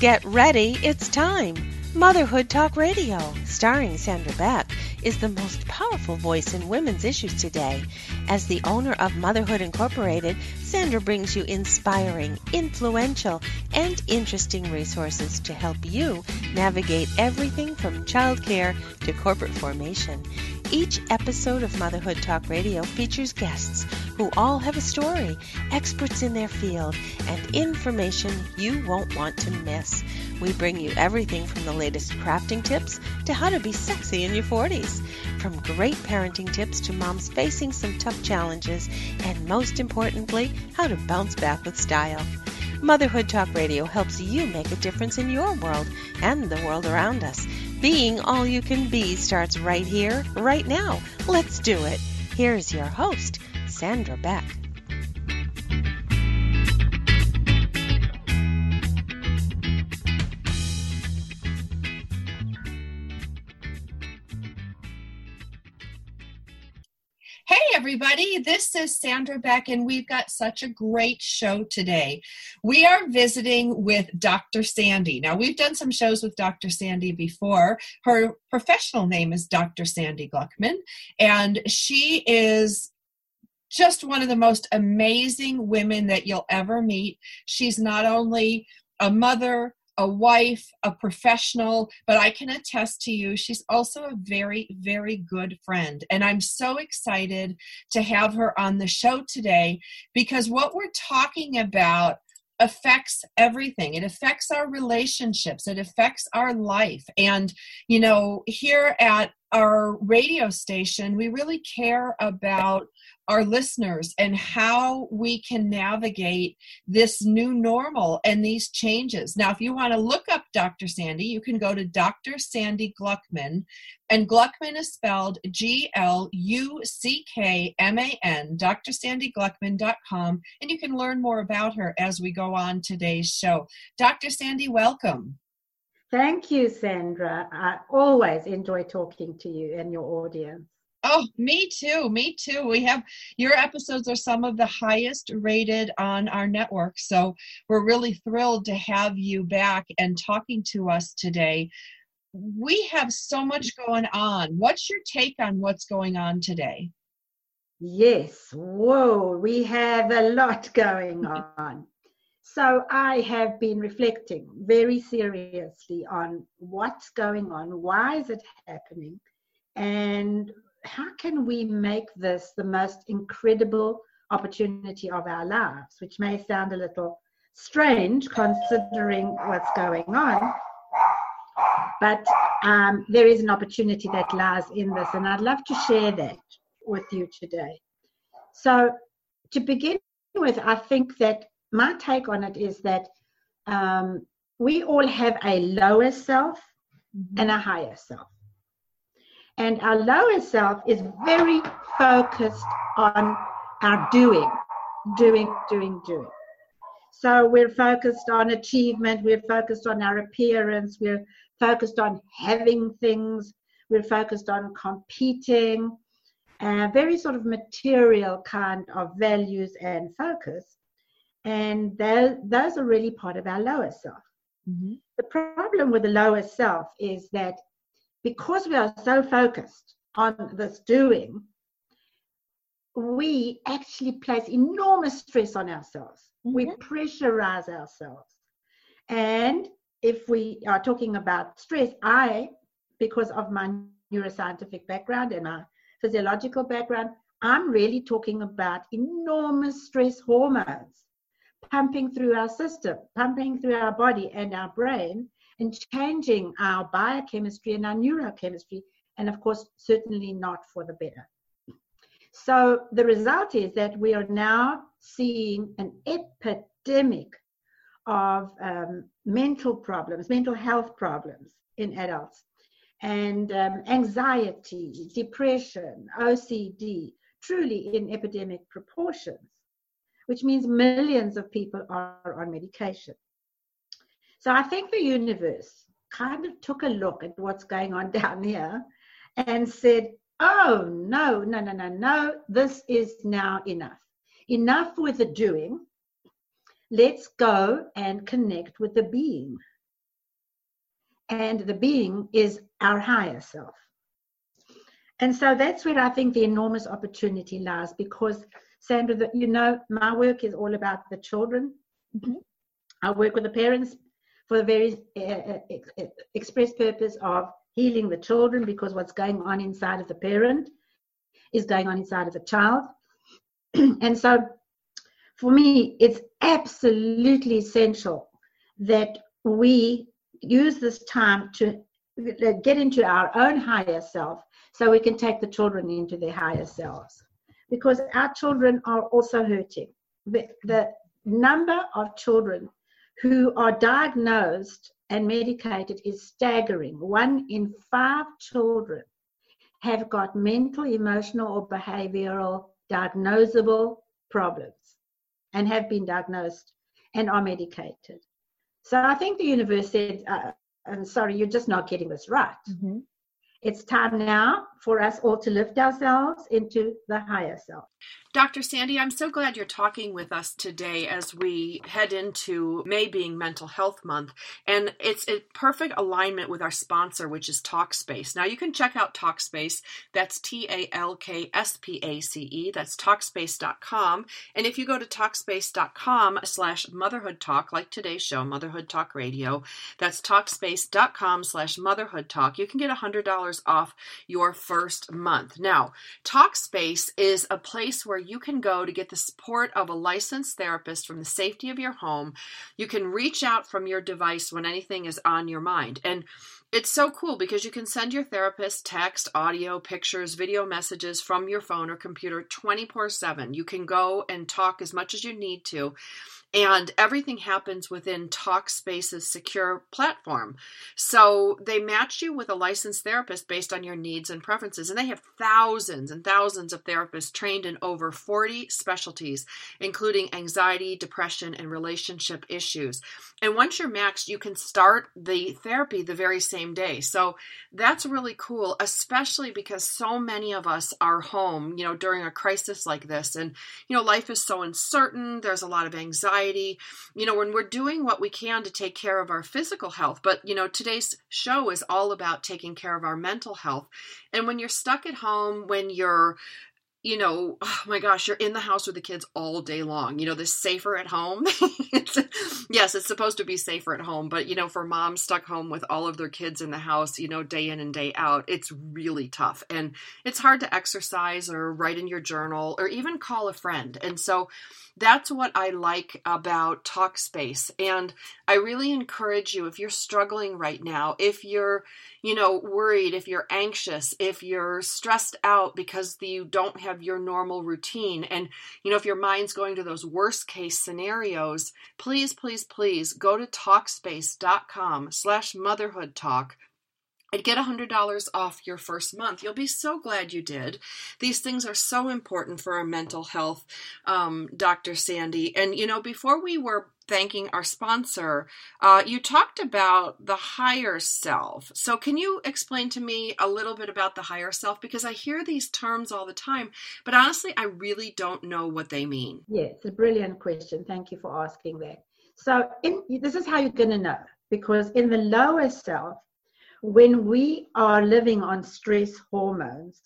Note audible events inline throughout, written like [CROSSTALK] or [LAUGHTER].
Get ready, it's time. Motherhood Talk Radio, starring Sandra Beck, is the most powerful voice in women's issues today. As the owner of Motherhood Incorporated, Sandra brings you inspiring, influential, and interesting resources to help you navigate everything from childcare to corporate formation. Each episode of Motherhood Talk Radio features guests who all have a story, experts in their field, and information you won't want to miss. We bring you everything from the latest crafting tips to how to be sexy in your 40s, from great parenting tips to moms facing some tough challenges, and most importantly, how to bounce back with style. Motherhood Talk Radio helps you make a difference in your world and the world around us. Being all you can be starts right here, right now. Let's do it. Here's your host, Sandra Beck. Everybody, this is Sandra Beck, and we've got such a great show today. We are visiting with Dr. Sandy. Now, we've done some shows with Dr. Sandy before. Her professional name is Dr. Sandy Gluckman, and she is just one of the most amazing women that you'll ever meet. She's not only a mother, a wife, a professional, but I can attest to you, she's also a very, very good friend. And I'm so excited to have her on the show today because what we're talking about affects everything. It affects our relationships, it affects our life. And, you know, here at our radio station, we really care about our listeners and how we can navigate this new normal and these changes. Now, if you want to look up Dr. Sandy, you can go to Dr. Sandy Gluckman, and Gluckman is spelled G L U C K M A N, drsandygluckman.com, and you can learn more about her as we go on today's show. Dr. Sandy, welcome. Thank you, Sandra. I always enjoy talking to you and your audience. Oh, me too. Me too. We have your episodes are some of the highest rated on our network. So we're really thrilled to have you back and talking to us today. We have so much going on. What's your take on what's going on today? Yes. Whoa, we have a lot going [LAUGHS] on. So I have been reflecting very seriously on what's going on, why is it happening, and how can we make this the most incredible opportunity of our lives, which may sound a little strange considering what's going on. But um, there is an opportunity that lies in this, and I'd love to share that with you today. So, to begin with, I think that my take on it is that um, we all have a lower self and a higher self. And our lower self is very focused on our doing, doing, doing, doing. So we're focused on achievement, we're focused on our appearance, we're focused on having things, we're focused on competing, a very sort of material kind of values and focus. And those are really part of our lower self. Mm-hmm. The problem with the lower self is that because we are so focused on this doing, we actually place enormous stress on ourselves. Mm-hmm. We pressurize ourselves. And if we are talking about stress, I, because of my neuroscientific background and my physiological background, I'm really talking about enormous stress hormones pumping through our system, pumping through our body and our brain in changing our biochemistry and our neurochemistry, and of course, certainly not for the better. So the result is that we are now seeing an epidemic of um, mental problems, mental health problems in adults, and um, anxiety, depression, OCD, truly in epidemic proportions, which means millions of people are on medication. So I think the universe kind of took a look at what's going on [LAUGHS] down here and said, oh, no, no, no, no, no, this is now enough. Enough with the doing. Let's go and connect with the being. and the being is our higher self. And so that's where I think the enormous opportunity lies because, Sandra, you know, my work is all about the children. Mm-hmm. I work with the parents for the very uh, uh express purpose of healing the children because what's going on inside of the parent is going on inside of the child. [CLEARS THROAT] and so for me, it's absolutely essential that we use this time to get into our own higher self so we can take the children into their higher selves. Because our children are also hurting. The, the number of children who are diagnosed and medicated is staggering. One in five children have got mental, emotional, or behavioral diagnosable problems and have been diagnosed and are medicated. So I think the universe said, uh, I'm sorry, you're just not getting this right. Mm-hmm. It's time now for us all to lift ourselves into the higher self. Dr. Sandy, I'm so glad you're talking with us today as we head into May being Mental Health Month. And it's a perfect alignment with our sponsor, which is Talkspace. Now, you can check out Talkspace. That's T A L K S P A C E. That's Talkspace.com. And if you go to Talkspace.com slash motherhood talk, like today's show, Motherhood Talk Radio, that's Talkspace.com slash motherhood talk, you can get $100 off your first month. Now, Talkspace is a place where you can go to get the support of a licensed therapist from the safety of your home. You can reach out from your device when anything is on your mind. And it's so cool because you can send your therapist text, audio, pictures, video messages from your phone or computer 24 7. You can go and talk as much as you need to and everything happens within Talkspace's secure platform. So they match you with a licensed therapist based on your needs and preferences. And they have thousands and thousands of therapists trained in over 40 specialties, including anxiety, depression, and relationship issues. And once you're maxed, you can start the therapy the very same day. So that's really cool, especially because so many of us are home, you know, during a crisis like this. And, you know, life is so uncertain, there's a lot of anxiety anxiety, you know, when we're doing what we can to take care of our physical health. But, you know, today's show is all about taking care of our mental health. And when you're stuck at home, when you're you know, [SIGHS] oh my gosh, you're in the house with the kids all day long. You know, this safer at home. [LAUGHS] yes, it's supposed to be safer at home, but you know, for moms stuck home with all of their kids in the house, you know, day in and day out, it's really tough. And it's hard to exercise or write in your journal or even call a friend. And so that's what I like about Talkspace. And I really encourage you if you're struggling right now, if you're, you know, worried, if you're anxious, if you're stressed out because you don't have your normal routine, and, you know, if your mind's going to those worst case scenarios, please, please, please go to Talkspace.com slash motherhood talk and get $100 off your first month. You'll be so glad you did. These things are so important for our mental health, um, Dr. Sandy. And, you know, before we were thanking our sponsor, uh, you talked about the higher self. So, can you explain to me a little bit about the higher self? Because I hear these terms all the time, but honestly, I really don't know what they mean. Yeah, it's a brilliant question. Thank you for asking that. So, in, this is how you're going to know because in the lower self, when we are living on stress hormones,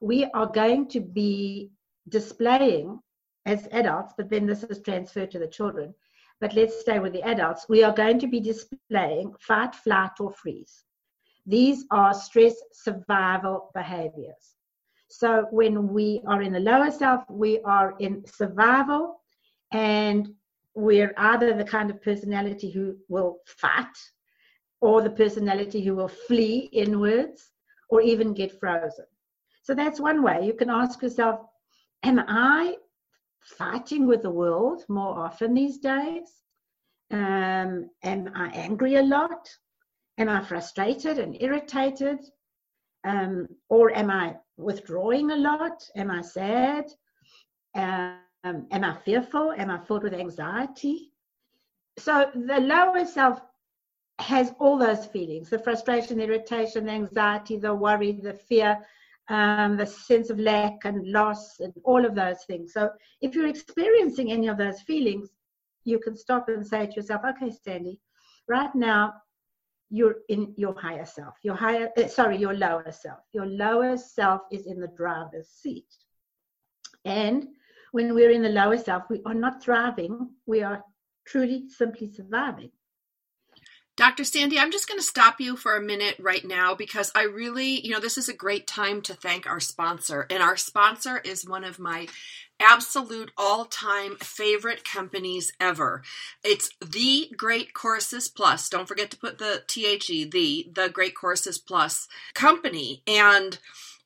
we are going to be displaying as adults, but then this is transferred to the children. But let's stay with the adults. We are going to be displaying fight, flight, or freeze. These are stress survival behaviors. So when we are in the lower self, we are in survival and we're either the kind of personality who will fight or the personality who will flee inwards or even get frozen. So that's one way. You can ask yourself, am I fighting with the world more often these days? Um, am I angry a lot? Am I frustrated and irritated? Um, or am I withdrawing a lot? Am I sad? Um, am I fearful? Am I filled with anxiety? So the lower self has all those feelings the frustration, the irritation, the anxiety, the worry, the fear, um, the sense of lack and loss, and all of those things. So, if you're experiencing any of those feelings, you can stop and say to yourself, okay, Sandy, right now, you're in your higher self. Your higher, uh, sorry, your lower self. Your lower self is in the driver's seat. And when we're in the lower self, we are not thriving. We are truly simply surviving. Dr. Sandy, I'm just going to stop you for a minute right now because I really, you know, this is a great time to thank our sponsor. And our sponsor is one of my absolute all time favorite companies ever. It's the Great Courses Plus. Don't forget to put the THE, the, the Great Courses Plus company. And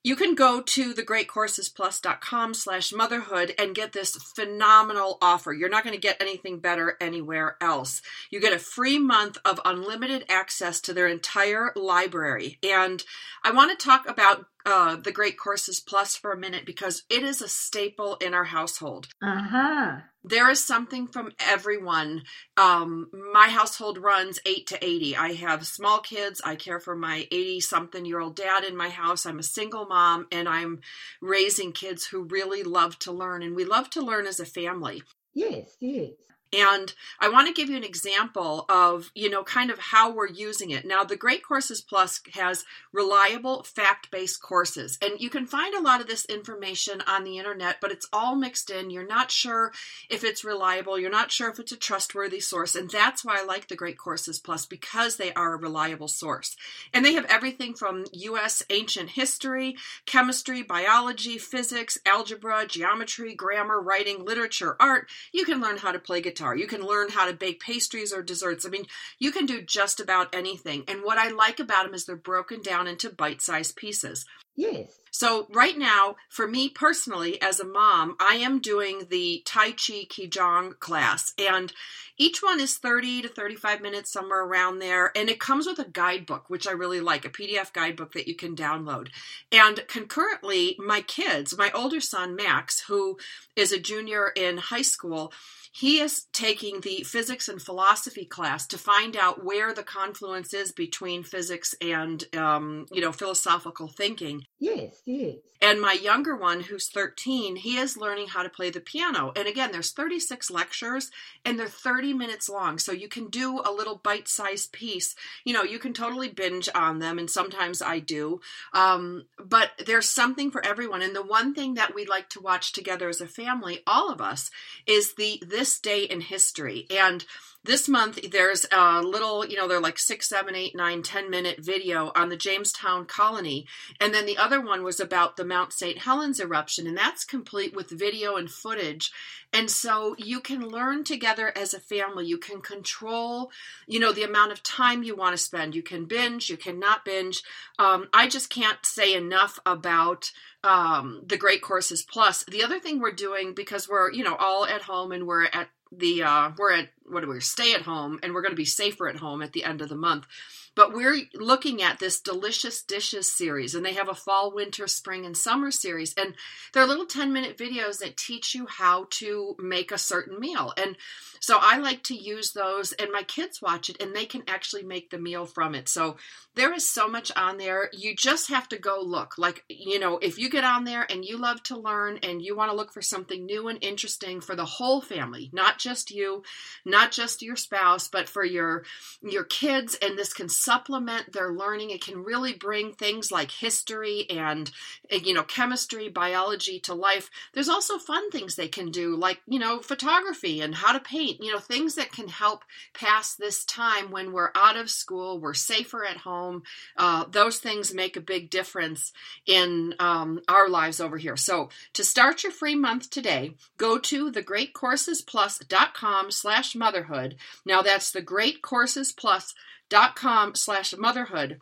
you can go to thegreatcoursesplus.com slash motherhood and get this phenomenal offer. You're not going to get anything better anywhere else. You get a free month of unlimited access to their entire library. And I want to talk about uh, the Great Courses Plus for a minute because it is a staple in our household. Uh huh. There is something from everyone. Um, my household runs 8 to 80. I have small kids. I care for my 80 something year old dad in my house. I'm a single mom and I'm raising kids who really love to learn. And we love to learn as a family. Yes, yes. And I want to give you an example of, you know, kind of how we're using it. Now, the Great Courses Plus has reliable fact based courses, and you can find a lot of this information on the internet, but it's all mixed in. You're not sure if it's reliable, you're not sure if it's a trustworthy source, and that's why I like the Great Courses Plus because they are a reliable source. And they have everything from U.S. ancient history, chemistry, biology, physics, algebra, geometry, grammar, writing, literature, art. You can learn how to play guitar guitar. You can learn how to bake pastries or desserts. I mean, you can do just about anything. And what I like about them is they're broken down into bite sized pieces. Yes. So, right now, for me personally, as a mom, I am doing the Tai Chi Qigong class, and each one is 30 to 35 minutes, somewhere around there. And it comes with a guidebook, which I really like a PDF guidebook that you can download. And concurrently, my kids, my older son, Max, who is a junior in high school, he is taking the physics and philosophy class to find out where the confluence is between physics and, um, you know, philosophical thinking. Yes, yes. And my younger one, who's 13, he is learning how to play the piano. And again, there's 36 lectures and they're 30 minutes long. So you can do a little bite sized piece. You know, you can totally binge on them. And sometimes I do. Um, but there's something for everyone. And the one thing that we like to watch together as a family, all of us, is the this day in history. And this month there's a little you know they're like six seven eight nine ten minute video on the jamestown colony. And then the other one was about the mount st helens eruption and that's complete with video and footage. And so you can learn together as a family. You can control you know the amount of time you want to spend. You can binge you cannot binge. Um, i just can't say enough about um, the great courses plus. The other thing we're doing because we're you know all at home and we're at the uh, we're at what do we stay at home and we're going to be safer at home at the end of the month. But we're looking at this delicious dishes series and they have a fall winter spring and summer series and they're little 10 minute videos that teach you how to make a certain meal. And so i like to use those and my kids watch it and they can actually make the meal from it. So there is so much on there. You just have to go look. Like you know if you get on there and you love to learn and you want to look for something new and interesting for the whole family not just you not just your spouse but for your your kids and this can supplement their learning. It can really bring things like history and eh, you know chemistry biology to life. There's also fun things they can do like you know photography and how to paint you know things that can help pass this time when we're out of school we're safer at home. Uh, those things make a big difference in um, our lives over here. So to start your free month today, go to thegreatcoursesplus.com slash motherhood. Now that's thegreatcoursesplus.com slash motherhood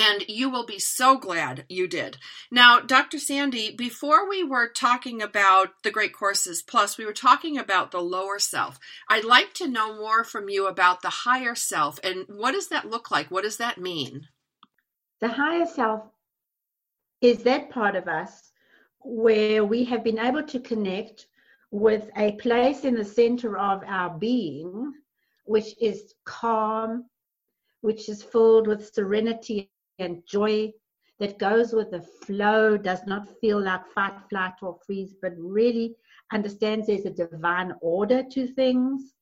and you will be so glad you did. Now, Dr. Sandy, before we were talking about the Great Courses Plus, we were talking about the lower self. I'd like to know more from you about the higher self and what does that look like? What does that mean? The higher self is that part of us where we have been able to connect with a place in the center of our being, which is calm, which is filled with serenity and joy that goes with the flow, does not feel like fight, flight, or freeze, but really understands there's a divine order to things.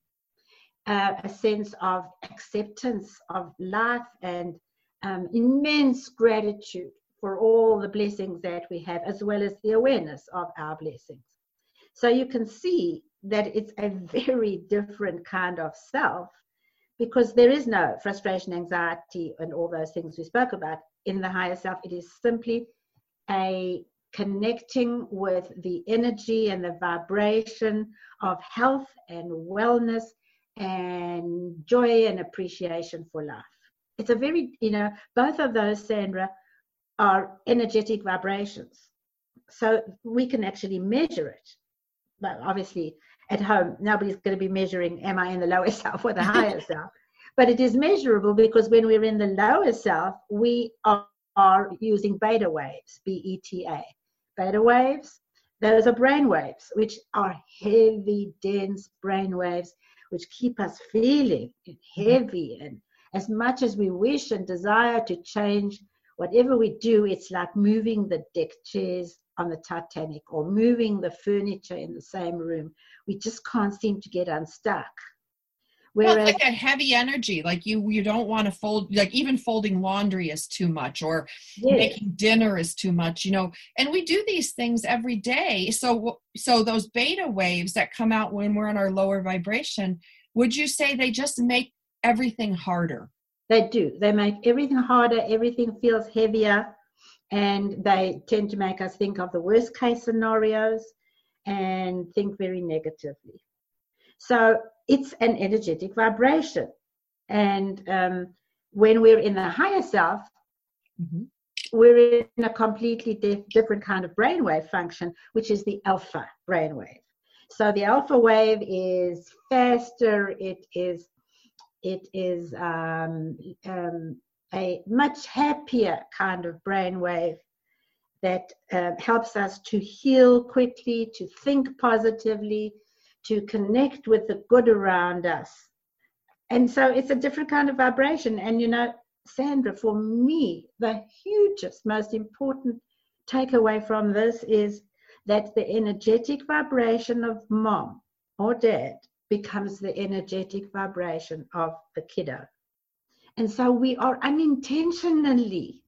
uh, a sense of acceptance of life and um, immense gratitude for all the blessings that we have, as well as the awareness of our blessings. So you can see that it's a [LAUGHS] very different kind of self because there is no frustration, anxiety, and all those things we spoke about in the higher self. It is simply a connecting with the energy and the vibration of health and wellness and joy and appreciation for life. It's a very, you know, both of those, Sandra, are energetic vibrations. So we can actually measure it. Well, obviously, at home, nobody's going to be measuring, am I in the lower [LAUGHS] self or the higher [LAUGHS] self? But it is measurable because when we're in the lower self, we are, are using beta waves, B E T A. Beta waves, those are brain waves, which are heavy, dense brain waves, which keep us feeling heavy. Mm-hmm. And as much as we wish and desire to change, whatever we do, it's like moving the deck chairs on the Titanic or moving the furniture in the same room. We just can't seem to get unstuck. Whereas, well, like a heavy energy, like you you don't want to fold, like even folding laundry is too much, or making dinner is too much, you know. And we do these things every day. So so those beta waves that come out when we're in our lower vibration, would you say they just make everything harder? They do. They make everything harder. Everything feels heavier and they tend to make us think of the worst case scenarios and think very negatively. So it's an energetic vibration. And um, when we're in the higher self, mm-hmm. we're in a completely di- different kind of brainwave function, which is the alpha brainwave. So the alpha wave is faster, it is it is um, um, a much happier kind of brainwave that uh, helps us to heal quickly, to think positively, to connect with the good around us. And so it's a different kind of vibration. And you know, Sandra, for me, the hugest, most important takeaway from this is that the energetic vibration of mom or dad becomes the energetic vibration of the kiddo. And so we are unintentionally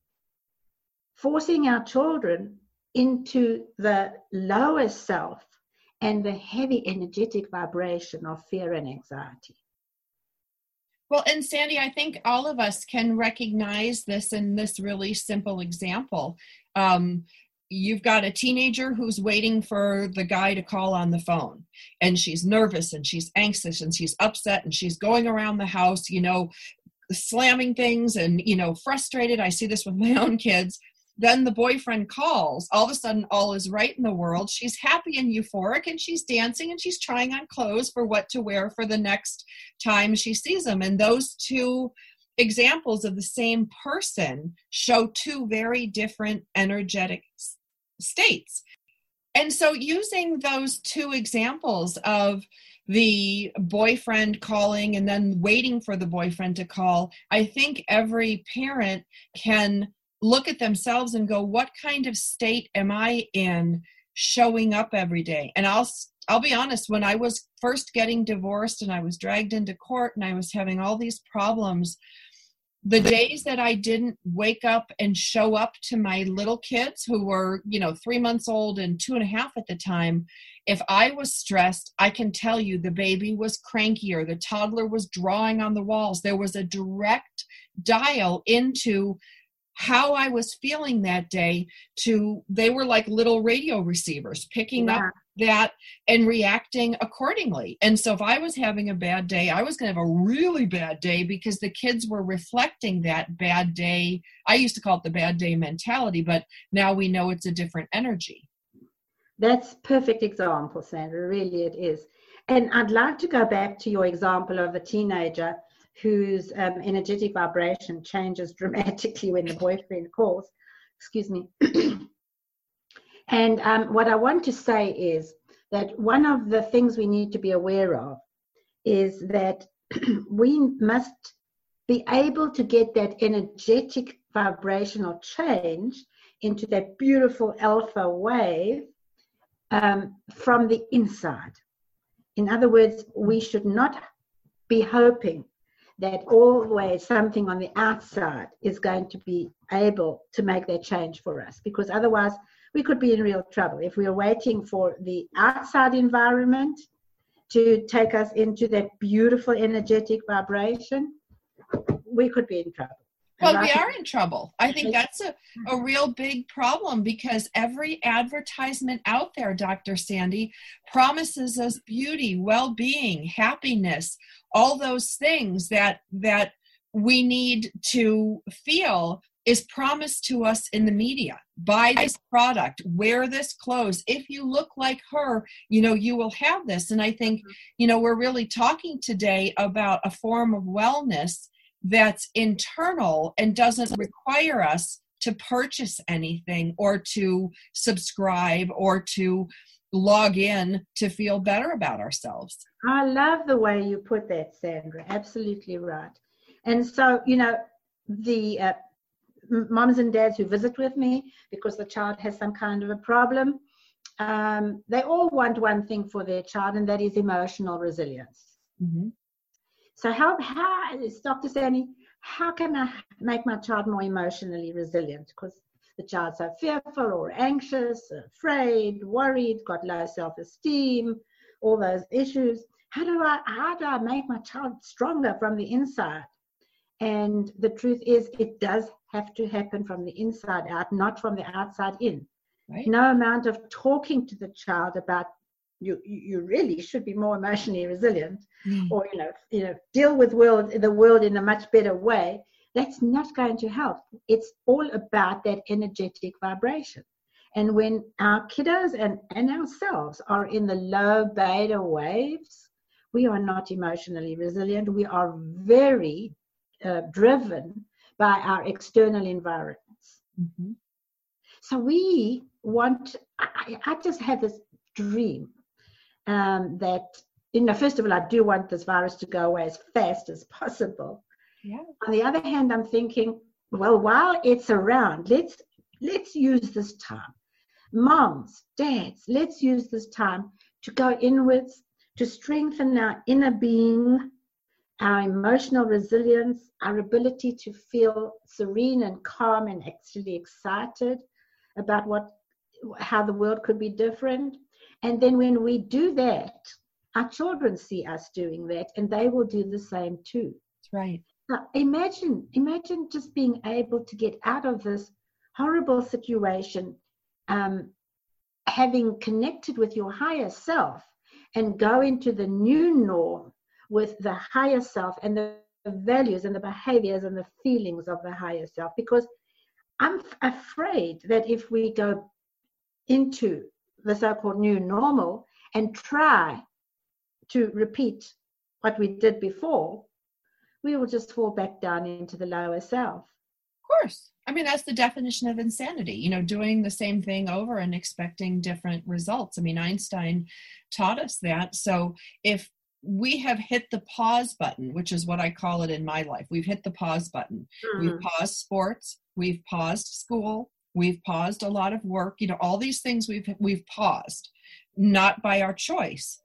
forcing our children into the lower self and the heavy energetic vibration of fear and anxiety. Well, and Sandy, I think all of us can recognize this in this really simple example. Um, you've got a teenager who's waiting for the guy to call on the phone and she's nervous and she's anxious and she's upset and she's going around the house you know slamming things and you know frustrated. I see this with my [LAUGHS] own kids. Then the boyfriend calls. All of a sudden all is right in the world. She's happy and euphoric and she's dancing and she's trying on clothes for what to wear for the next time she sees him. And those two examples of the same person show two very different energetic states. And so using those two examples of the boyfriend calling and then waiting for the boyfriend to call, I think every parent can look at themselves and go, what kind of state am I in showing up every day? And I'll I'll be honest, when I was first getting divorced and I was dragged into court and I was having all these problems, the days that I didn't wake up and show up to my little kids who were, you know, three months old and two and a half at the time, if I was stressed, I can tell you the baby was crankier, the toddler was drawing on the walls. There was a direct dial into how I was feeling that day to they were like little radio receivers picking yeah. up that and reacting accordingly. And so if I was having a bad day, I was going to have a really bad day because the kids were reflecting that bad day. I used to call it the bad day mentality, but now we know it's a different energy. That's perfect example, Sandra. Really, it is. And I'd like to go back to your example of a teenager whose um, energetic vibration changes [LAUGHS] dramatically when the boyfriend calls. Excuse me. [CLEARS THROAT] and um, what I want to say is that one of the things we need to be aware of is that [CLEARS THROAT] we must be able to get that energetic vibrational change into that beautiful alpha wave um, from the inside. In other words, we should not be hoping that always something on the outside is going to be able to make that change for us because otherwise we could be in real trouble if we are waiting for the outside environment to take us into that beautiful energetic vibration we could be in trouble well we are in trouble. I think that's a, a real big problem because every advertisement out there dr sandy promises us beauty well-being happiness all those things that that we need to feel is promised to us in the media. Buy this product wear this clothes. If you look like her you know you will have this. And i think mm-hmm. you know we're really talking today about a form of wellness that's internal and doesn't require us to purchase anything or to subscribe or to log in to feel better about ourselves. I love the way you put that, Sandra. Absolutely right. And so, you know, the uh, moms and dads who visit with me because the child has some kind of a problem, um, they all want one thing for their child, and that is emotional resilience. Mm-hmm. So, how, how is Dr. Sandy, how can I make my child more emotionally resilient? Because the child's so fearful or anxious, afraid, worried, got low self-esteem, all those issues. How do I how do I make my child stronger from the inside? And the truth is it does have to happen from the inside out, not from the outside in. Right. No amount of talking to the child about you you really should be more emotionally resilient mm. or you know you know deal with world the world in a much better way that's not going to help. It's all about that energetic vibration. And when our kiddos and, and ourselves are in the low beta waves, we are not emotionally resilient. We are very uh, driven by our external environments. Mm-hmm. So we want, I, I, just have this dream um, that, you know, first of all, I do want this virus to go away as fast as possible. Yeah. On the other hand, I'm thinking, well, while it's around, let's let's use this time. Moms, dads, let's use this time to go inwards, to strengthen our inner being, our emotional resilience, our ability to feel serene and calm and actually excited about what how the world could be different. And then when we do that, our children see us doing that and they will do the same too. That's right. Now, imagine, imagine just being able to get out of this horrible situation, um, having connected with your higher self and go into the new norm with the higher self and the values and the behaviors and the feelings of the higher self. Because I'm afraid that if we go into the so called new normal and try to repeat what we did before, we will just fall back down into the lower self. Of course. I mean, that's the definition of insanity, you know, doing the same thing over and expecting different results. I mean, Einstein taught us that. So if we have hit the pause button, which is what I call it in my life, we've hit the pause button. Mm-hmm. We've paused sports, we've paused school, we've paused a lot of work, you know, all these things we've we've paused, not by our choice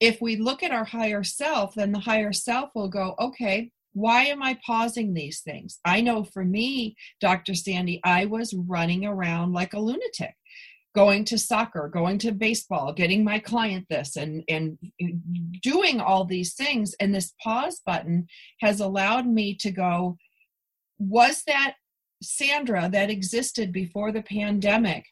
if we look at our higher self, then the higher self will go, okay, why am I pausing these things? I know for me, Dr. Sandy, I was running around like a lunatic, going to soccer, going to baseball, getting my client this, and, and doing all these things. And this pause button has allowed me to go, was that Sandra that existed before the pandemic?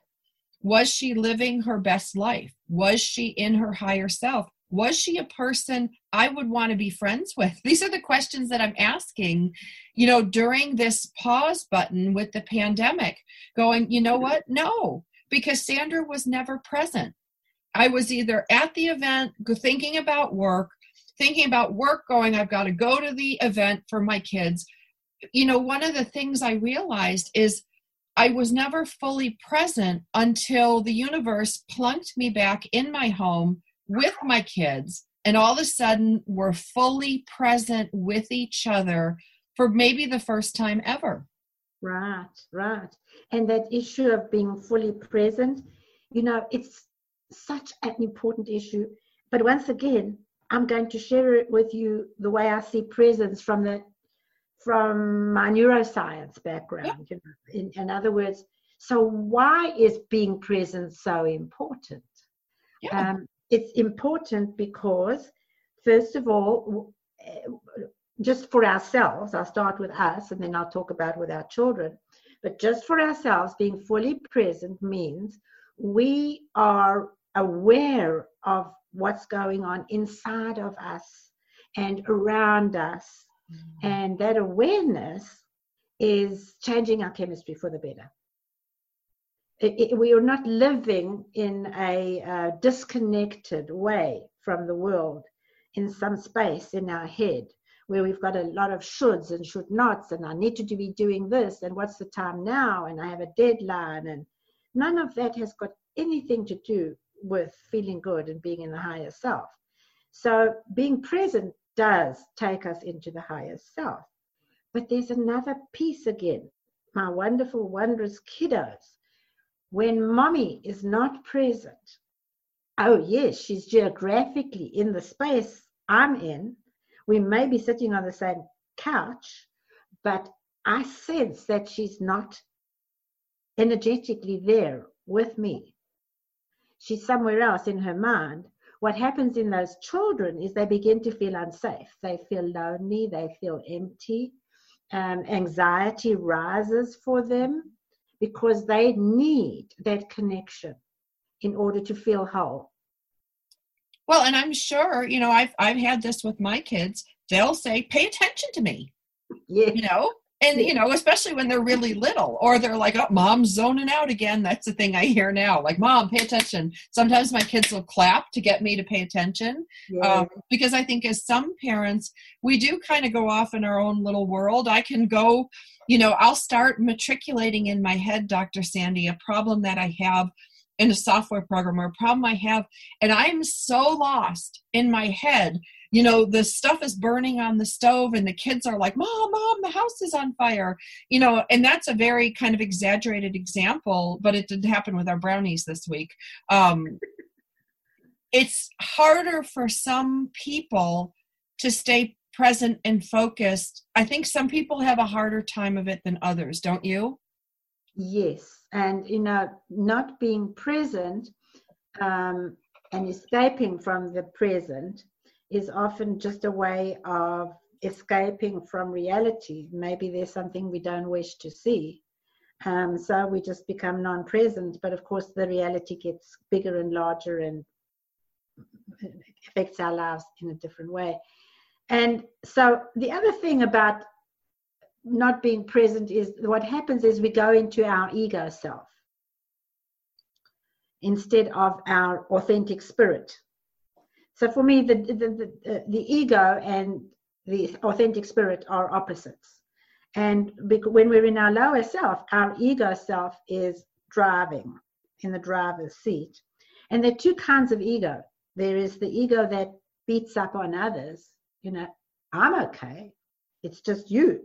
Was she living her best life? Was she in her higher self? was she a person I would want to be friends with? [LAUGHS] These are the questions that I'm asking, you know, during this pause button with the pandemic, going, you know what? No, because Sandra was never present. I was either at the event thinking about work, thinking about work, going, I've got to go to the event for my kids. You know, one of the things I realized is I was never fully present until the universe plunked me back in my home with my kids and all of a sudden we're fully present with each other for maybe the first time ever. Right right. And that issue of being fully present you know it's such an important issue. But once again I'm going to share it with you the way I see presence from the from my neuroscience background. You know, in, in other words, so why is being present so important? Yeah. Um, it's important because, first of all, just for ourselves, I'll start with us and then I'll talk about with our children. But just for ourselves, being fully present means we are aware of what's going on inside of us and around us. Mm-hmm. And that awareness is changing our chemistry for the better. It, it, we are not living in a uh, disconnected way from the world in some space in our head where we've got a lot of shoulds and should nots and I need to be doing this and what's the time now and I have a deadline and none of that has got anything to do with feeling good and being in the higher self. So being present does take us into the higher self. But there's another piece again, my wonderful, wondrous kiddos. When mommy is not present, oh yes, she's geographically in the space I'm in. We may be sitting on the same couch, but I sense that she's not energetically there with me she's somewhere else in her mind. What happens in those children is they begin to feel unsafe. They feel lonely, they feel empty. Um, anxiety rises for them because they need that connection in order to feel whole. Well, and I'm sure, you know, I've I've had this with my kids. They'll say, "Pay attention to me." Yeah. You know, and you know especially when they're really little or they're like oh mom's zoning out again. That's the thing i hear now. Like mom pay attention. Sometimes my kids will clap to get me to pay attention yeah. um, because i think as some parents we do kind of go off in our own little world. I can go you know i'll start matriculating in my head dr sandy a problem that i have in a software program or a problem i have and i'm so lost in my head you know the stuff is burning on the stove and the kids are like mom mom the house is on fire you know and that's a very kind of exaggerated example but it did happen with our brownies this week. Um, it's harder for some people to stay present and focused. I think some people have a harder time of it than others don't you? Yes and you know not being present um, and escaping from the present is often just a way of escaping from reality. Maybe there's something we don't wish to see. Um, so we just become non present. But of course, the reality gets bigger and larger and affects our lives in a different way. And so the other thing about not being present is what happens is we go into our ego self instead of our authentic spirit. So for me, the, the, the, uh, the ego and the authentic spirit are opposites. And when we're in our lower self, our ego self is driving in the driver's seat. And there are two kinds of ego. There is the ego that beats up on others. You know, I'm okay. It's just you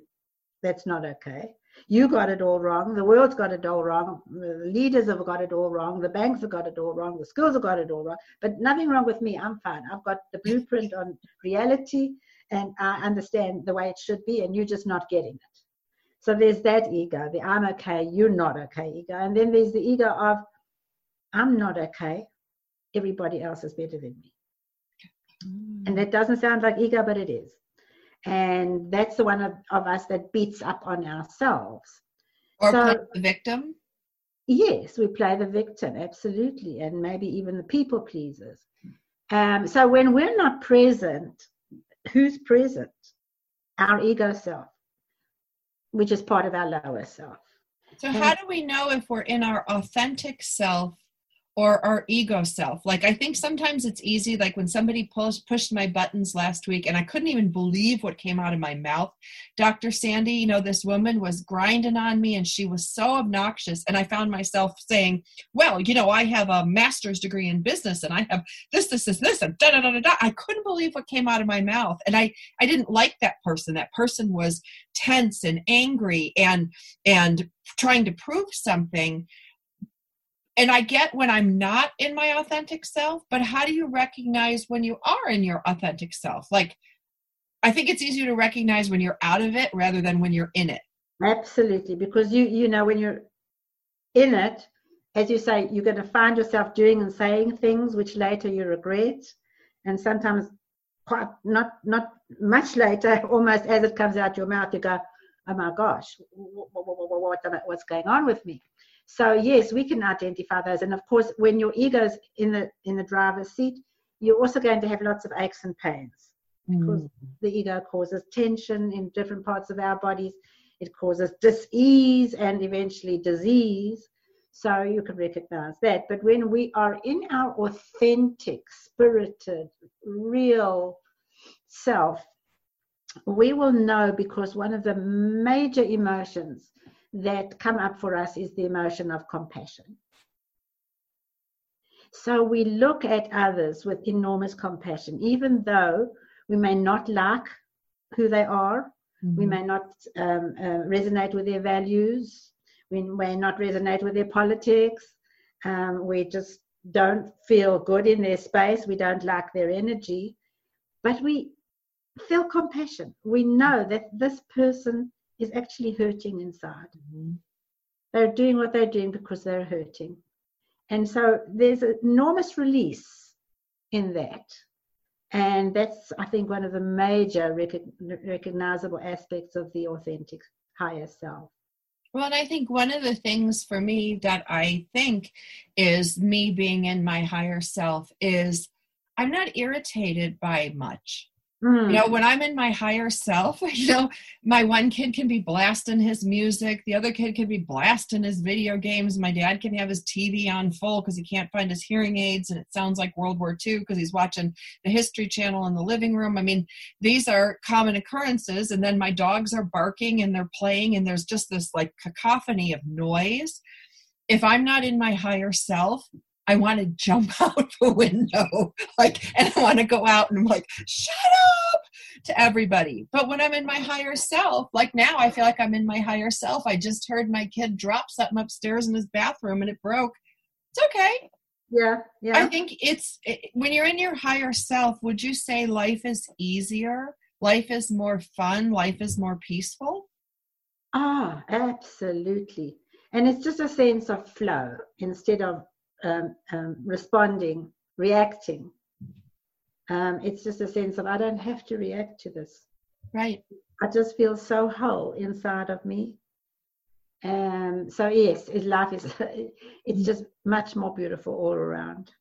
that's not okay you got it all wrong. The world's got it all wrong. The leaders have got it all wrong. The banks have got it all wrong. The schools have got it all wrong. But nothing wrong with me. I'm fine. I've got the blueprint on reality and I understand the way it should be, and you're just not getting it. So there's that ego, the I'm okay, you're not okay ego. And then there's the ego of I'm not okay, everybody else is better than me. Mm. And that doesn't sound like ego, but it is and that's the one of, of us that beats up on ourselves. Or so, play the victim? Yes we play the victim absolutely and maybe even the people pleasers. Um, so when we're not present who's present? Our ego self which is part of our lower self. So and, how do we know if we're in our authentic self or our ego self. Like I think sometimes it's easy, like when somebody pushed pushed my buttons last week and I couldn't even believe what came out of my mouth. Dr. Sandy, you know, this woman was grinding on me and she was so obnoxious. And I found myself saying, Well, you know, I have a master's degree in business and I have this, this, this, this, and da da da da. I couldn't believe what came out of my mouth. And I I didn't like that person. That person was tense and angry and and trying to prove something and I get when I'm not in my authentic self, but how do you recognize when you are in your authentic self? Like, I think it's easier to recognize when you're out of it rather than when you're in it. Absolutely, because you you know when you're in it, as you say, you're going to find yourself doing and saying things which later you regret, and sometimes quite not not much later, [LAUGHS] almost as it comes out your mouth, you go, "Oh my gosh, what, what, what, what's going on with me?" So yes, we can identify those, and of course, when your ego's in the in the driver's seat, you're also going to have lots of aches and pains because mm. the ego causes tension in different parts of our bodies. It causes dis-ease and eventually disease. So you can recognize that. But when we are in our authentic, spirited, real self, we will know because one of the major emotions that come up for us is the emotion of compassion. So we look at others with enormous compassion, even though we may not like who they are, mm-hmm. we may not um, uh, resonate with their values, we may not resonate with their politics, um, we just don't feel good in their space, we don't like their energy, but we feel compassion. We know that this person is actually hurting inside. Mm-hmm. They're doing what they're doing because they're hurting. And so there's an enormous release in that. And that's, I think, one of the major rec- recognizable aspects of the authentic higher self. Well, and I think one of the things for me that I think is me being in my higher self is I'm not irritated by much. Mm. You know, when I'm in my higher self, [LAUGHS] you know, my one kid can be blasting his music, the other kid can be blasting his video games. My dad can have his TV on full because he can't find his hearing aids and it sounds like World War II because he's watching the History Channel in the living room. I mean, these are common occurrences. And then my dogs are barking and they're playing, and there's just this like cacophony of noise. If I'm not in my higher self, I want to jump [LAUGHS] out the window, like, and I want to go out and I'm like, shut up to everybody. But when I'm in my higher self, like now, I feel like I'm in my higher self. I just heard my kid drop something upstairs in his bathroom and it broke. It's okay. Yeah, yeah. I think it's it, when you're in your higher self, would you say life is easier? Life is more fun? Life is more peaceful? Ah, absolutely. And it's just a sense of flow instead of um, um, responding, reacting. Um, it's just a sense of I don't have to react to this. Right. I just feel so whole inside of me. Um, so yes, life is [LAUGHS] it's just much more beautiful all around.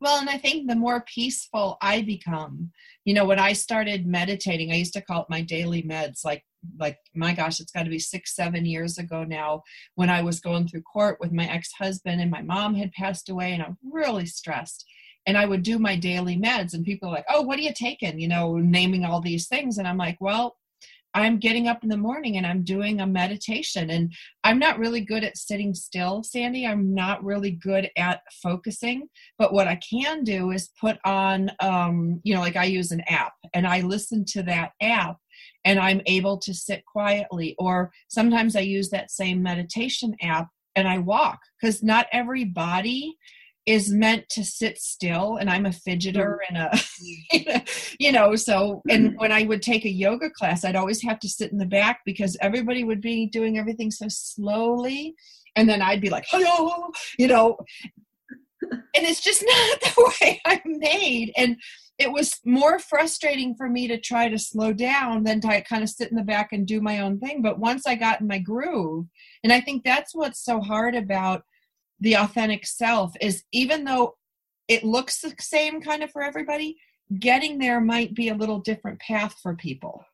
Well, and I think the more peaceful I become, you know, when I started meditating, I used to call it my daily meds. Like, like my gosh, it's got to be six, seven years ago now. When I was going through court with my ex-husband, and my mom had passed away, and I'm really stressed. And I would do my daily meds, and people are like, "Oh, what are you taking?" You know, naming all these things, and I'm like, "Well, I'm getting up in the morning and I'm doing a meditation. And I'm not really good at sitting still, Sandy. I'm not really good at focusing. But what I can do is put on, um, you know, like I use an app and I listen to that app and I'm able to sit quietly. Or sometimes I use that same meditation app and I walk because not every body is meant to sit still and i'm a fidgeter mm. and a [LAUGHS] you know so and mm. when i would take a yoga class i'd always have to sit in the back because everybody would be doing everything so slowly and then i'd be like hello you know and it's just [LAUGHS] not the way i'm made and it was more frustrating for me to try to slow down than to kind of sit in the back and do my own thing but once i got in my groove and i think that's what's so hard about the authentic self is even though it looks the same kind of for everybody, getting there might be a little different path for people.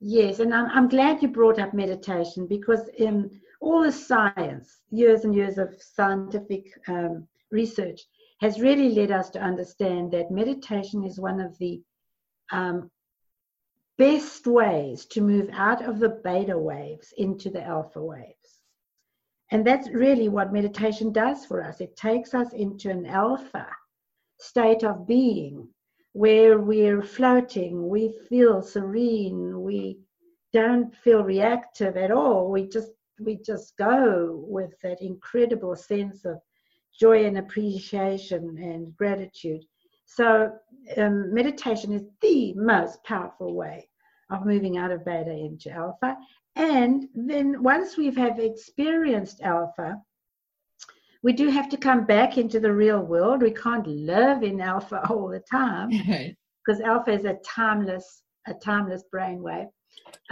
Yes, and I'm, I'm glad you brought up meditation because in all the science, years and years of scientific um, research, has really led us to understand that meditation is one of the um, best ways to move out of the beta waves into the alpha waves. And that's really what meditation does for us. It takes us into an alpha state of being where we're floating, we feel serene, we don't feel reactive at all. We just we just go with that incredible sense of joy and appreciation and gratitude. So, um, meditation is the most powerful way of moving out of beta into alpha. And then once we have experienced alpha, we do have to come back into the real world. We can't live in alpha [LAUGHS] all the time [LAUGHS] because alpha is a timeless, a timeless brainwave.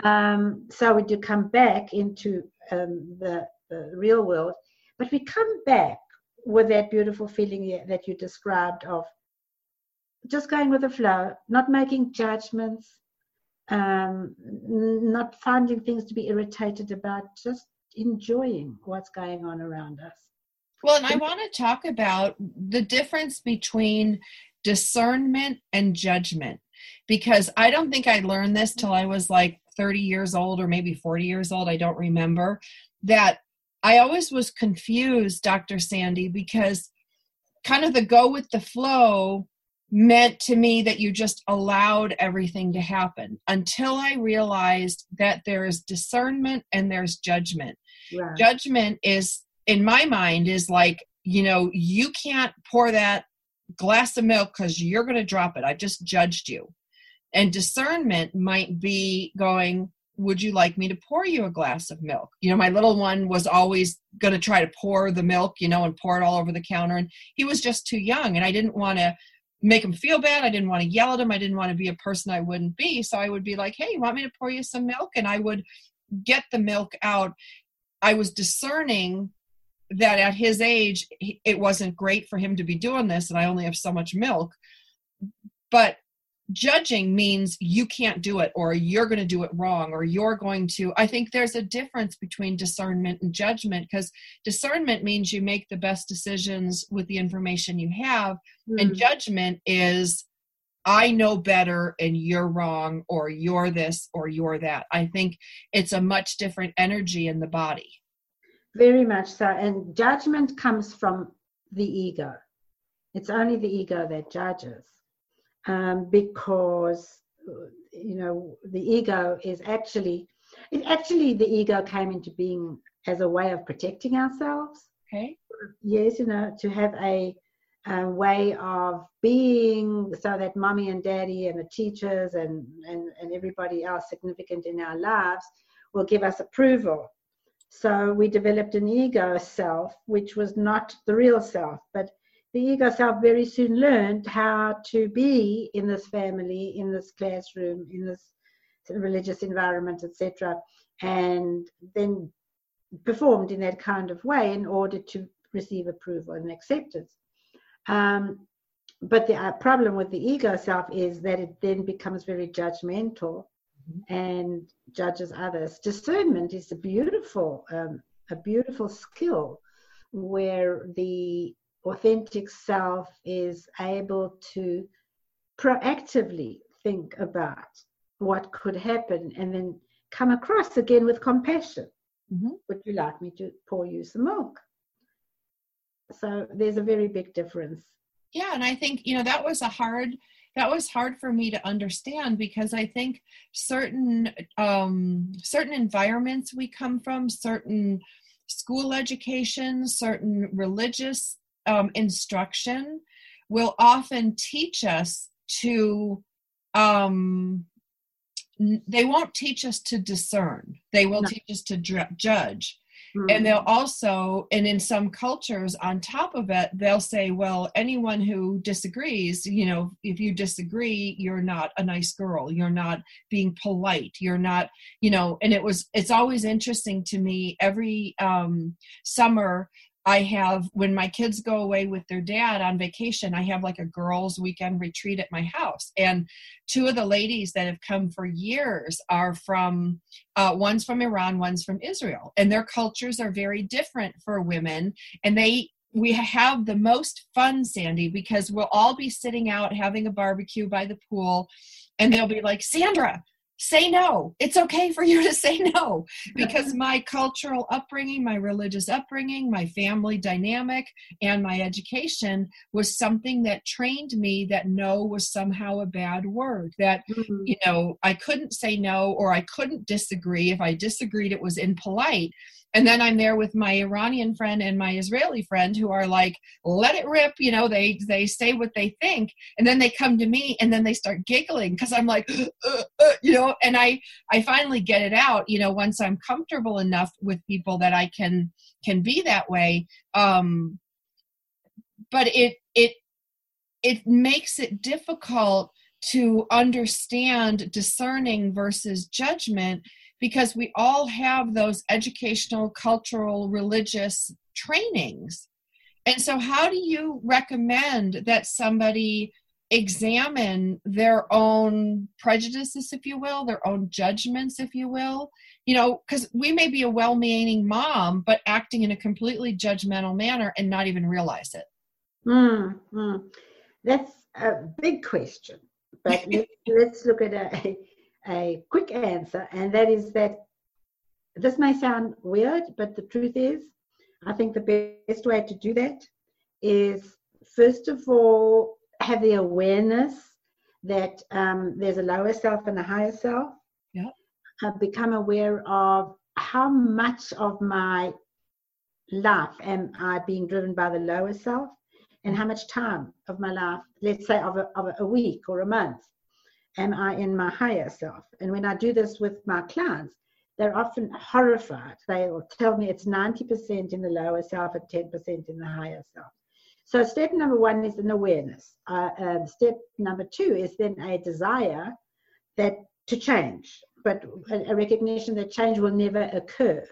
Um, so we do come back into um, the, the real world, but we come back with that beautiful feeling that you described of just going with the flow, not making judgments, um, not finding things to be irritated about, just enjoying what's going on around us. Well, and I want to talk about the difference between discernment and judgment because I don't think I learned this till I was like 30 years old or maybe 40 years old. I don't remember. That I always was confused, Dr. Sandy, because kind of the go with the flow meant to me that you just allowed everything to happen until I realized that there is discernment and there's judgment. Yeah. Judgment is, in my mind, is like, you know, you can't pour that glass of milk because you're going to drop it. I just judged you. And discernment might be going, would you like me to pour you a glass of milk? You know, my little one was always going to try to pour the milk, you know, and pour it all over the counter. And he was just too young. And I didn't want to make him feel bad. I didn't want to yell at him. I didn't want to be a person I wouldn't be. So I would be like, hey, you want me to pour you some milk? And I would get the milk out. I was discerning that at his age, it wasn't great for him to be doing this, and I only have so much milk. But judging means you can't do it or you're going to do it wrong or you're going to i think there's a difference between discernment and judgment because discernment means you make the best decisions with the information you have mm. and judgment is i know better and you're wrong or you're this or you're that. I think it's a much different energy in the body. Very much so and judgment comes from the ego. It's only the ego that judges um, because you know the ego is actually it actually the ego came into being as a way of protecting ourselves. Okay. Yes you know to have a, a way of being so that mommy and daddy and the teachers and, and and everybody else significant in our lives will give us approval. So we developed an ego self which was not the real self but the ego self very soon learned how to be in this family, in this classroom, in this religious environment, etc., and then performed in that kind of way in order to receive approval and acceptance. Um, but the uh, problem with the ego self is that it then becomes very judgmental mm-hmm. and judges others. Discernment is a beautiful, um, a beautiful skill where the authentic self is able to proactively think about what could happen and then come across again with compassion. Mm-hmm. Would you like me to pour you some milk? So there's a very big difference. Yeah, and I think, you know, that was a hard that was hard for me to understand because I think certain um certain environments we come from, certain school education, certain religious um, instruction will often teach us to um, they won't teach us to discern they will no. teach us to dr- judge mm-hmm. and they'll also and in some cultures on top of it they'll say well anyone who disagrees you know if you disagree you're not a nice girl you're not being polite you're not you know and it was it's always interesting to me every um summer I have, when my kids go away with their dad on vacation, I have like a girls' weekend retreat at my house. And two of the ladies that have come for years are from, uh, one's from Iran, one's from Israel. And their cultures are very different for women. And they, we have the most fun, Sandy, because we'll all be sitting out having a barbecue by the pool. And they'll be like, Sandra, say no. It's okay for you to [LAUGHS] say no [LAUGHS] because my cultural upbringing, my religious upbringing, my family dynamic, and my education was something that trained me that no was somehow a bad word. That, mm-hmm. you know, I couldn't say no or I couldn't disagree. If I disagreed, it was impolite. And then i'm there with my iranian friend and my israeli friend who are like let it rip you know they they say what they think. And then they come to me and then they start giggling because i'm like uh, uh, you know and i i finally get it out you know once i'm comfortable enough with people that i can can be that way. Um but it it it makes it difficult to understand discerning versus judgment because we all have those educational, cultural, religious trainings. And so, how do you recommend that somebody examine their own prejudices, if you will, their own judgments, if you will? You know, because we may be a well meaning mom, but acting in a completely judgmental manner and not even realize it. Mm-hmm. That's a big question. But [LAUGHS] let's, let's look at a, a quick answer, and that is that this may sound weird, but the truth is, I think the best way to do that is first of all have the awareness that um, there's a lower self and a higher self. Yeah. Uh, become aware of how much of my life am I being driven by the lower self, and how much time of my life, let's say of a, of a week or a month, am I in my higher self? And when I do this with my clients, they're often horrified. They will tell me it's 90% in the lower self and 10% in the higher self. So step number one is an awareness. Uh, um, step number two is then a desire that to change, but a, a recognition that change will never occur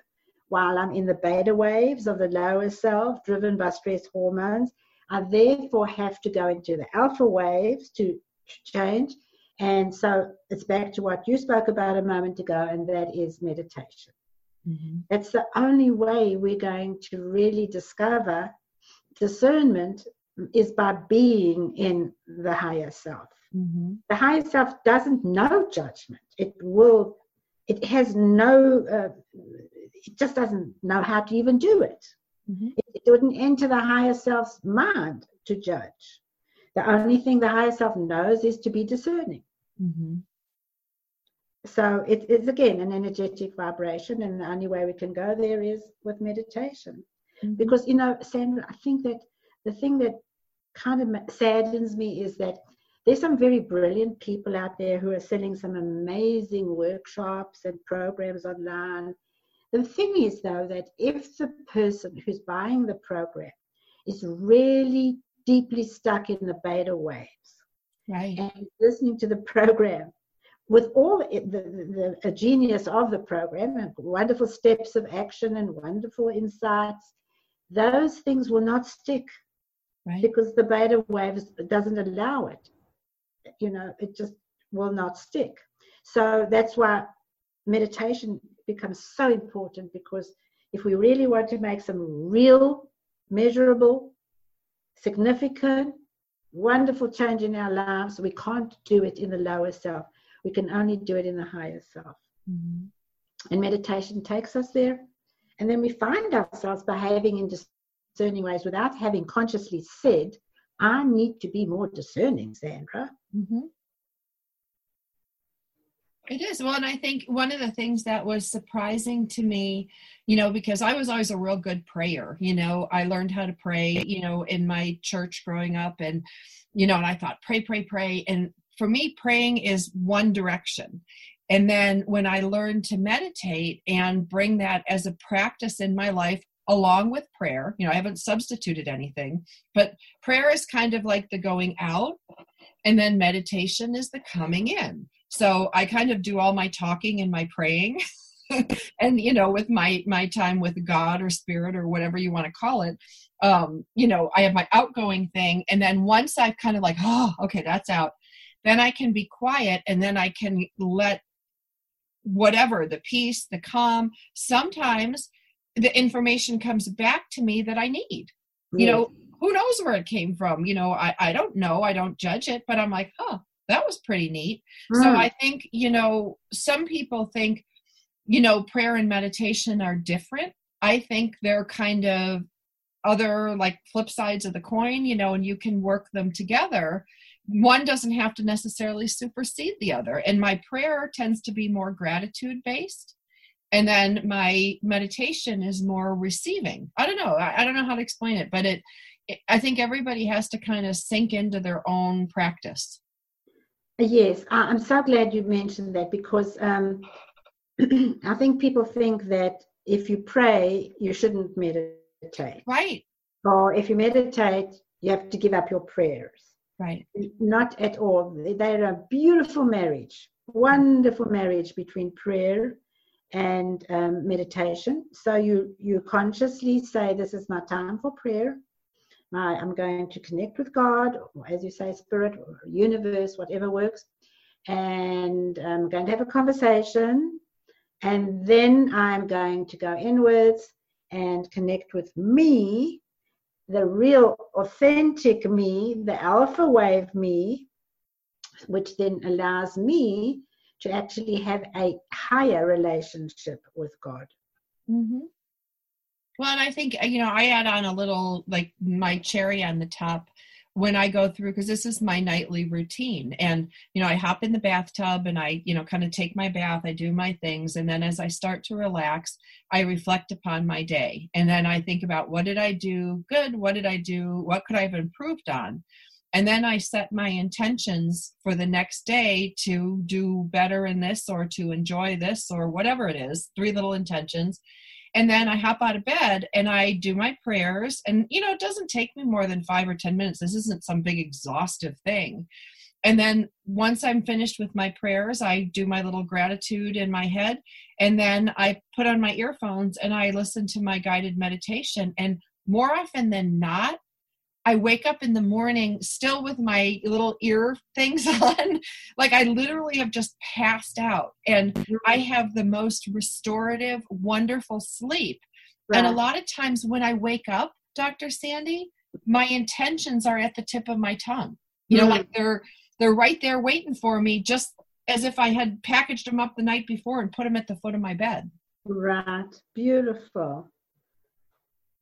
while I'm in the beta waves of the lower self, driven by stress hormones. I therefore have to go into the alpha waves to change and so it's back to what you spoke about a moment ago, and that is meditation. Mm-hmm. That's the only way we're going to really discover discernment is by being in the higher self. Mm-hmm. The higher self doesn't know judgment. It will, it has no, uh, it just doesn't know how to even do it. Mm-hmm. It, it wouldn't enter the higher self's mind to judge. The only thing the higher self knows is to be discerning. Mm-hmm. So it is again an energetic vibration, and the only way we can go there is with meditation. Mm-hmm. Because you know, Sandra, I think that the thing that kind of saddens me is that there's some very brilliant people out there who are selling some amazing workshops and programs online. The thing is, though, that if the person who's buying the program is really deeply stuck in the beta waves right. and listening to the program with all the, the, the genius of the program and wonderful steps of action and wonderful insights, those things will not stick right. because the beta waves doesn't allow it. You know, it just will not stick. So that's why meditation becomes so important because if we really want to make some real, measurable, significant, wonderful change in our lives, we can't do it in the lower self. We can only do it in the higher self. Mm-hmm. And meditation takes us there. And then we find ourselves behaving in discerning ways without having consciously said, I need to be more discerning, Sandra. Mm-hmm. It is. Well, and I think one of the things that was surprising to me, you know, because I was always a real good prayer, you know, I learned how to pray, you know, in my church growing up and, you know, and I thought pray, pray, pray. And for me, praying is one direction. And then when I learned to meditate and bring that as a practice in my life, along with prayer, you know, I haven't substituted anything, but prayer is kind of like the going out, and then meditation is the coming in so i kind of do all my talking and my praying [LAUGHS] and you know with my my time with god or spirit or whatever you want to call it um you know i have my outgoing thing and then once i've kind of like oh okay that's out then i can be quiet and then i can let whatever the peace the calm sometimes the information comes back to me that i need. You know who knows where it came from? You know i, I don't know i don't judge it but i'm like oh that was pretty neat. Mm. So I think, you know, some people think, you know, prayer and meditation are different. I think they're kind of other like flip sides of the coin, you know, and you can work them together. One doesn't have to necessarily supersede the other. And my prayer tends to be more gratitude based. and then my meditation is more receiving i don't know i, I don't know how to explain it but it, it i think everybody has to kind of sink into their own practice yes i'm so glad you mentioned that because um, [CLEARS THROAT] i think people think that if you pray you shouldn't meditate. Right. Or if you meditate you have to give up your prayers. Right. Not at all. They're a beautiful marriage wonderful marriage between prayer and um, meditation. So you you consciously say, "This is my time for prayer. My, I'm going to connect with God, or as you say, spirit or universe, whatever works, and I'm going to have a conversation, and then I'm going to go inwards and connect with me, the real, authentic me, the alpha wave me, which then allows me to actually have a higher relationship with God. Mm-hmm. Well, and I think, uh, you know, I add on a little like my cherry on the top when I go through because this is my nightly routine. And, you know, I hop in the bathtub and I, you know, kind of take my bath, I do my things. And then as I start to relax, I reflect upon my day. And then I think about what did I do good? What did I do? What could I have improved on? and then i set my intentions for the next day to do better in this or to enjoy this or whatever it is three little intentions and then i hop out of bed and i do my prayers. And you know it doesn't take me more than five or ten minutes. This isn't some big exhaustive thing. And then once i'm finished with my prayers i do my little gratitude in my head. And then i put on my earphones and i listen to my guided meditation. And more often than not I wake up in the morning still with my little ear things [LAUGHS] on. like I literally have just passed out and mm-hmm. I have the most restorative, wonderful sleep. Right. And a lot of times when I wake up, Dr. Sandy, my intentions are at the tip of my tongue. You know, mm-hmm. like they're they're right there waiting for me just as if I had packaged them up the night before and put them at the foot of my bed. Right. Beautiful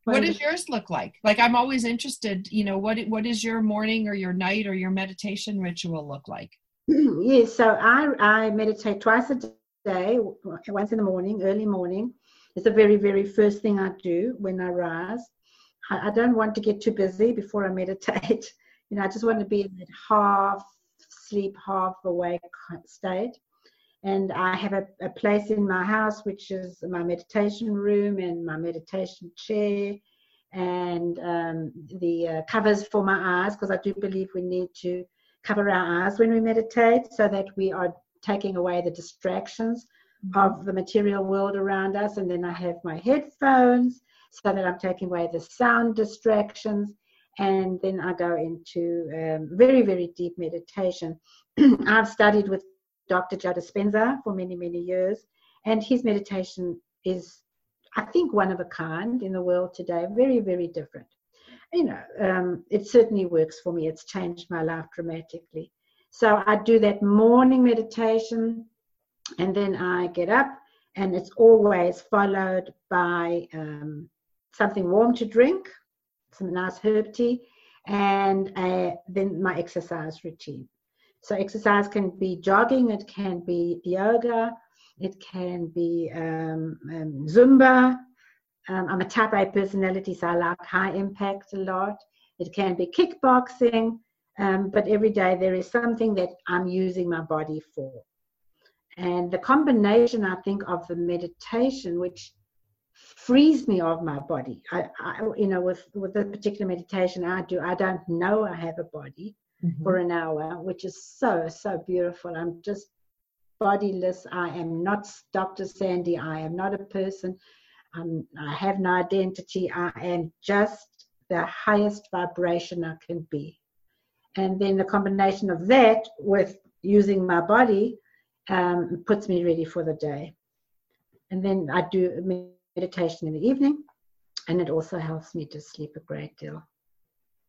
what does yours look like? Like i'm always interested you know what what is your morning or your night or your meditation ritual look like? [CLEARS THROAT] Yes so i i meditate twice a day once in the morning early morning. It's the very very first thing i do when i rise. I, I don't want to get too busy before i meditate. [LAUGHS] You know i just want to be in that half sleep half awake state and I have a, a, place in my house which is my meditation room and my meditation chair and um, the uh, covers for my eyes because I do believe we need to cover our eyes when we meditate so that we are taking away the distractions mm-hmm. of the material world around us. And then I have my headphones so that I'm taking away the sound distractions. And then I go into um, very very deep meditation. [CLEARS THROAT] I've studied with Dr. Joe Dispenza for many, many years. And his meditation is, I think, one of a kind in the world today, very, very different. You know, um, it certainly works for me. It's changed my life dramatically. So I do that morning meditation, and then I get up, and it's always followed by um, something warm to drink, some nice herb tea, and then my exercise routine. So exercise can be jogging, it can be yoga, it can be um, um, Zumba. Um, I'm a type A personality, so I like high impact a lot. It can be kickboxing, um, but every day there is something that I'm using my body for. And the combination, I think, of the meditation, which frees me of my body. I, I, you know, with with the particular meditation I do, I don't know I have a body mm-hmm. for an hour, which is so, so beautiful. I'm just bodiless. I am not Dr. Sandy. I am not a person. I'm, I have no identity. I am just the highest vibration I can be. And then the combination of that with using my body um, puts me ready for the day. And then I do meditation in the evening, and it also helps me to sleep a great deal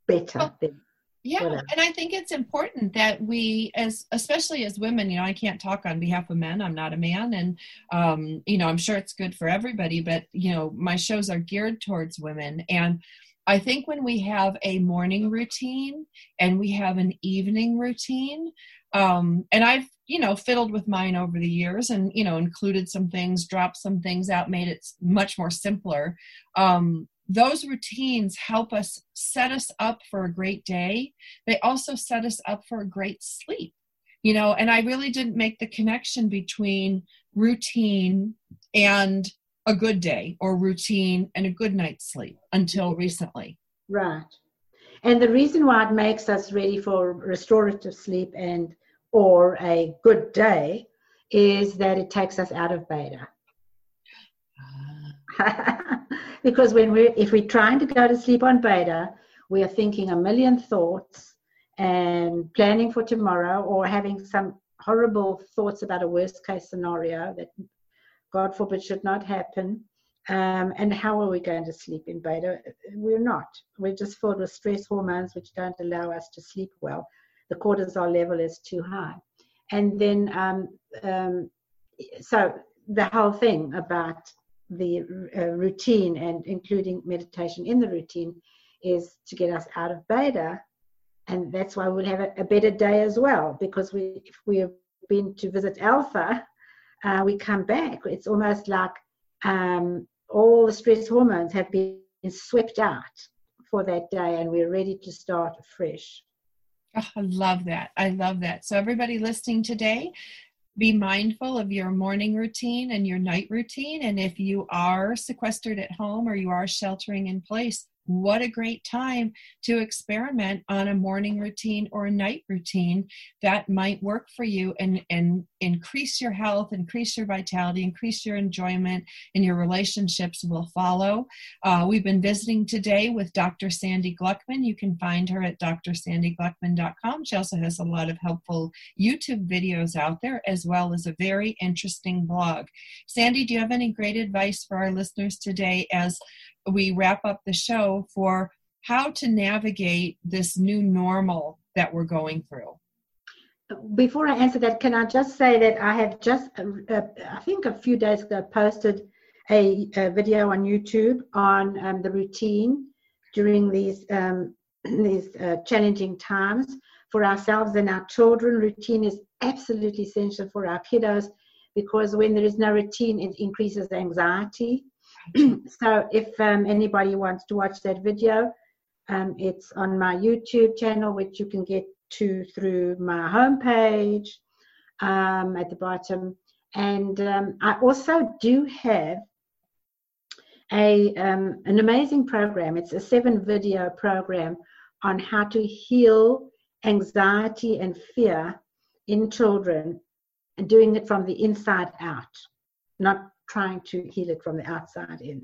better well, than yeah and i think it's important that we as especially as women you know i can't talk on behalf of men i'm not a man and um, you know i'm sure it's good for everybody but you know my shows are geared towards women and I think when we have a morning routine and we have an evening routine, um, and I've you know fiddled with mine over the years and you know included some things dropped some things out made it much more simpler um, those routines help us set us up for a great day. They also set us up for a great sleep you know and i really didn't make the connection between routine and a good day or routine and a good night's sleep until recently. Right. And the reason why it makes us ready for restorative sleep and or a good day is that it takes us out of beta. Ah. [LAUGHS] because when we're if we're trying to go to sleep on beta, we are thinking a million thoughts and planning for tomorrow or having some horrible thoughts about a worst case scenario that God forbid should not happen. Um, and how are we going to sleep in beta? We're not. We're just filled with stress hormones which don't allow us to sleep well the cortisol level is too high. And then, um, um, so the whole thing about the uh, routine and including meditation in the routine is to get us out of beta. And that's why we'll have a, a better day as well, because we, if we have been to visit alpha, uh, we come back. It's almost like um, all the stress hormones have been swept out for that day and we're ready to start fresh. Oh, I love that. I love that. So, everybody listening today, be mindful of your morning routine and your night routine. And if you are sequestered at home or you are sheltering in place, what a great time to experiment on a morning routine or a night routine that might work for you and, and increase your health, increase your vitality, increase your enjoyment, and your relationships will follow. Uh, we've been visiting today with Dr. Sandy Gluckman. You can find her at drsandygluckman.com. She also has a lot of helpful YouTube videos out there, as well as a very interesting blog. Sandy, do you have any great advice for our listeners today as we wrap up the show for how to navigate this new normal that we're going through. Before I answer that, can I just say that I have just, uh, uh I think a few days ago, posted a, a video on YouTube on um, the routine during these um, [CLEARS THROAT] these uh, challenging times for ourselves and our children. Routine is absolutely essential for our kiddos because when there is no routine, it increases anxiety [CLEARS THROAT] so if um, anybody wants to watch that video, um, it's on my YouTube channel, which you can get to through my homepage um, at the bottom. And um, I also do have a um, an amazing program. It's a seven video program on how to heal anxiety and fear in children and doing it from the inside out, not trying to heal it from the outside in.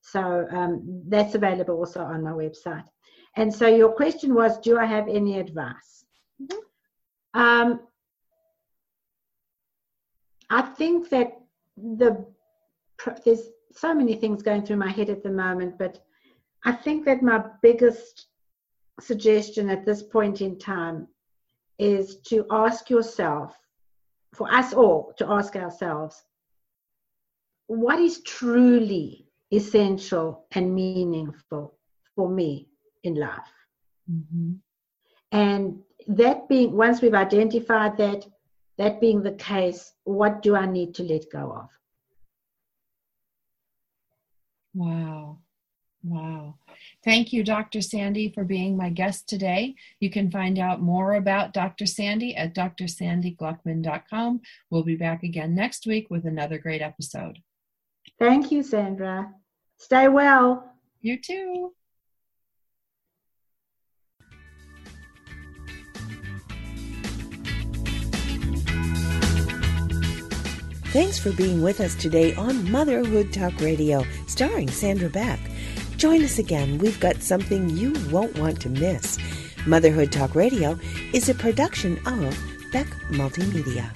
So um, that's available also on my website. And so your question was, do I have any advice? Mm-hmm. Um, I think that the there's so many things going through my head at the moment, but I think that my biggest suggestion at this point in time is to ask yourself, for us all to ask ourselves, what is truly essential and meaningful for me in life. Mm-hmm. And that being, once we've identified that, that being the case, what do I need to let go of? Wow. Wow. Thank you, Dr. Sandy, for being my guest today. You can find out more about Dr. Sandy at drsandygluckman.com. We'll be back again next week with another great episode. Thank you, Sandra. Stay well. You too. Thanks for being with us today on Motherhood Talk Radio, starring Sandra Beck. Join us again. We've got something you won't want to miss. Motherhood Talk Radio is a production of Beck Multimedia.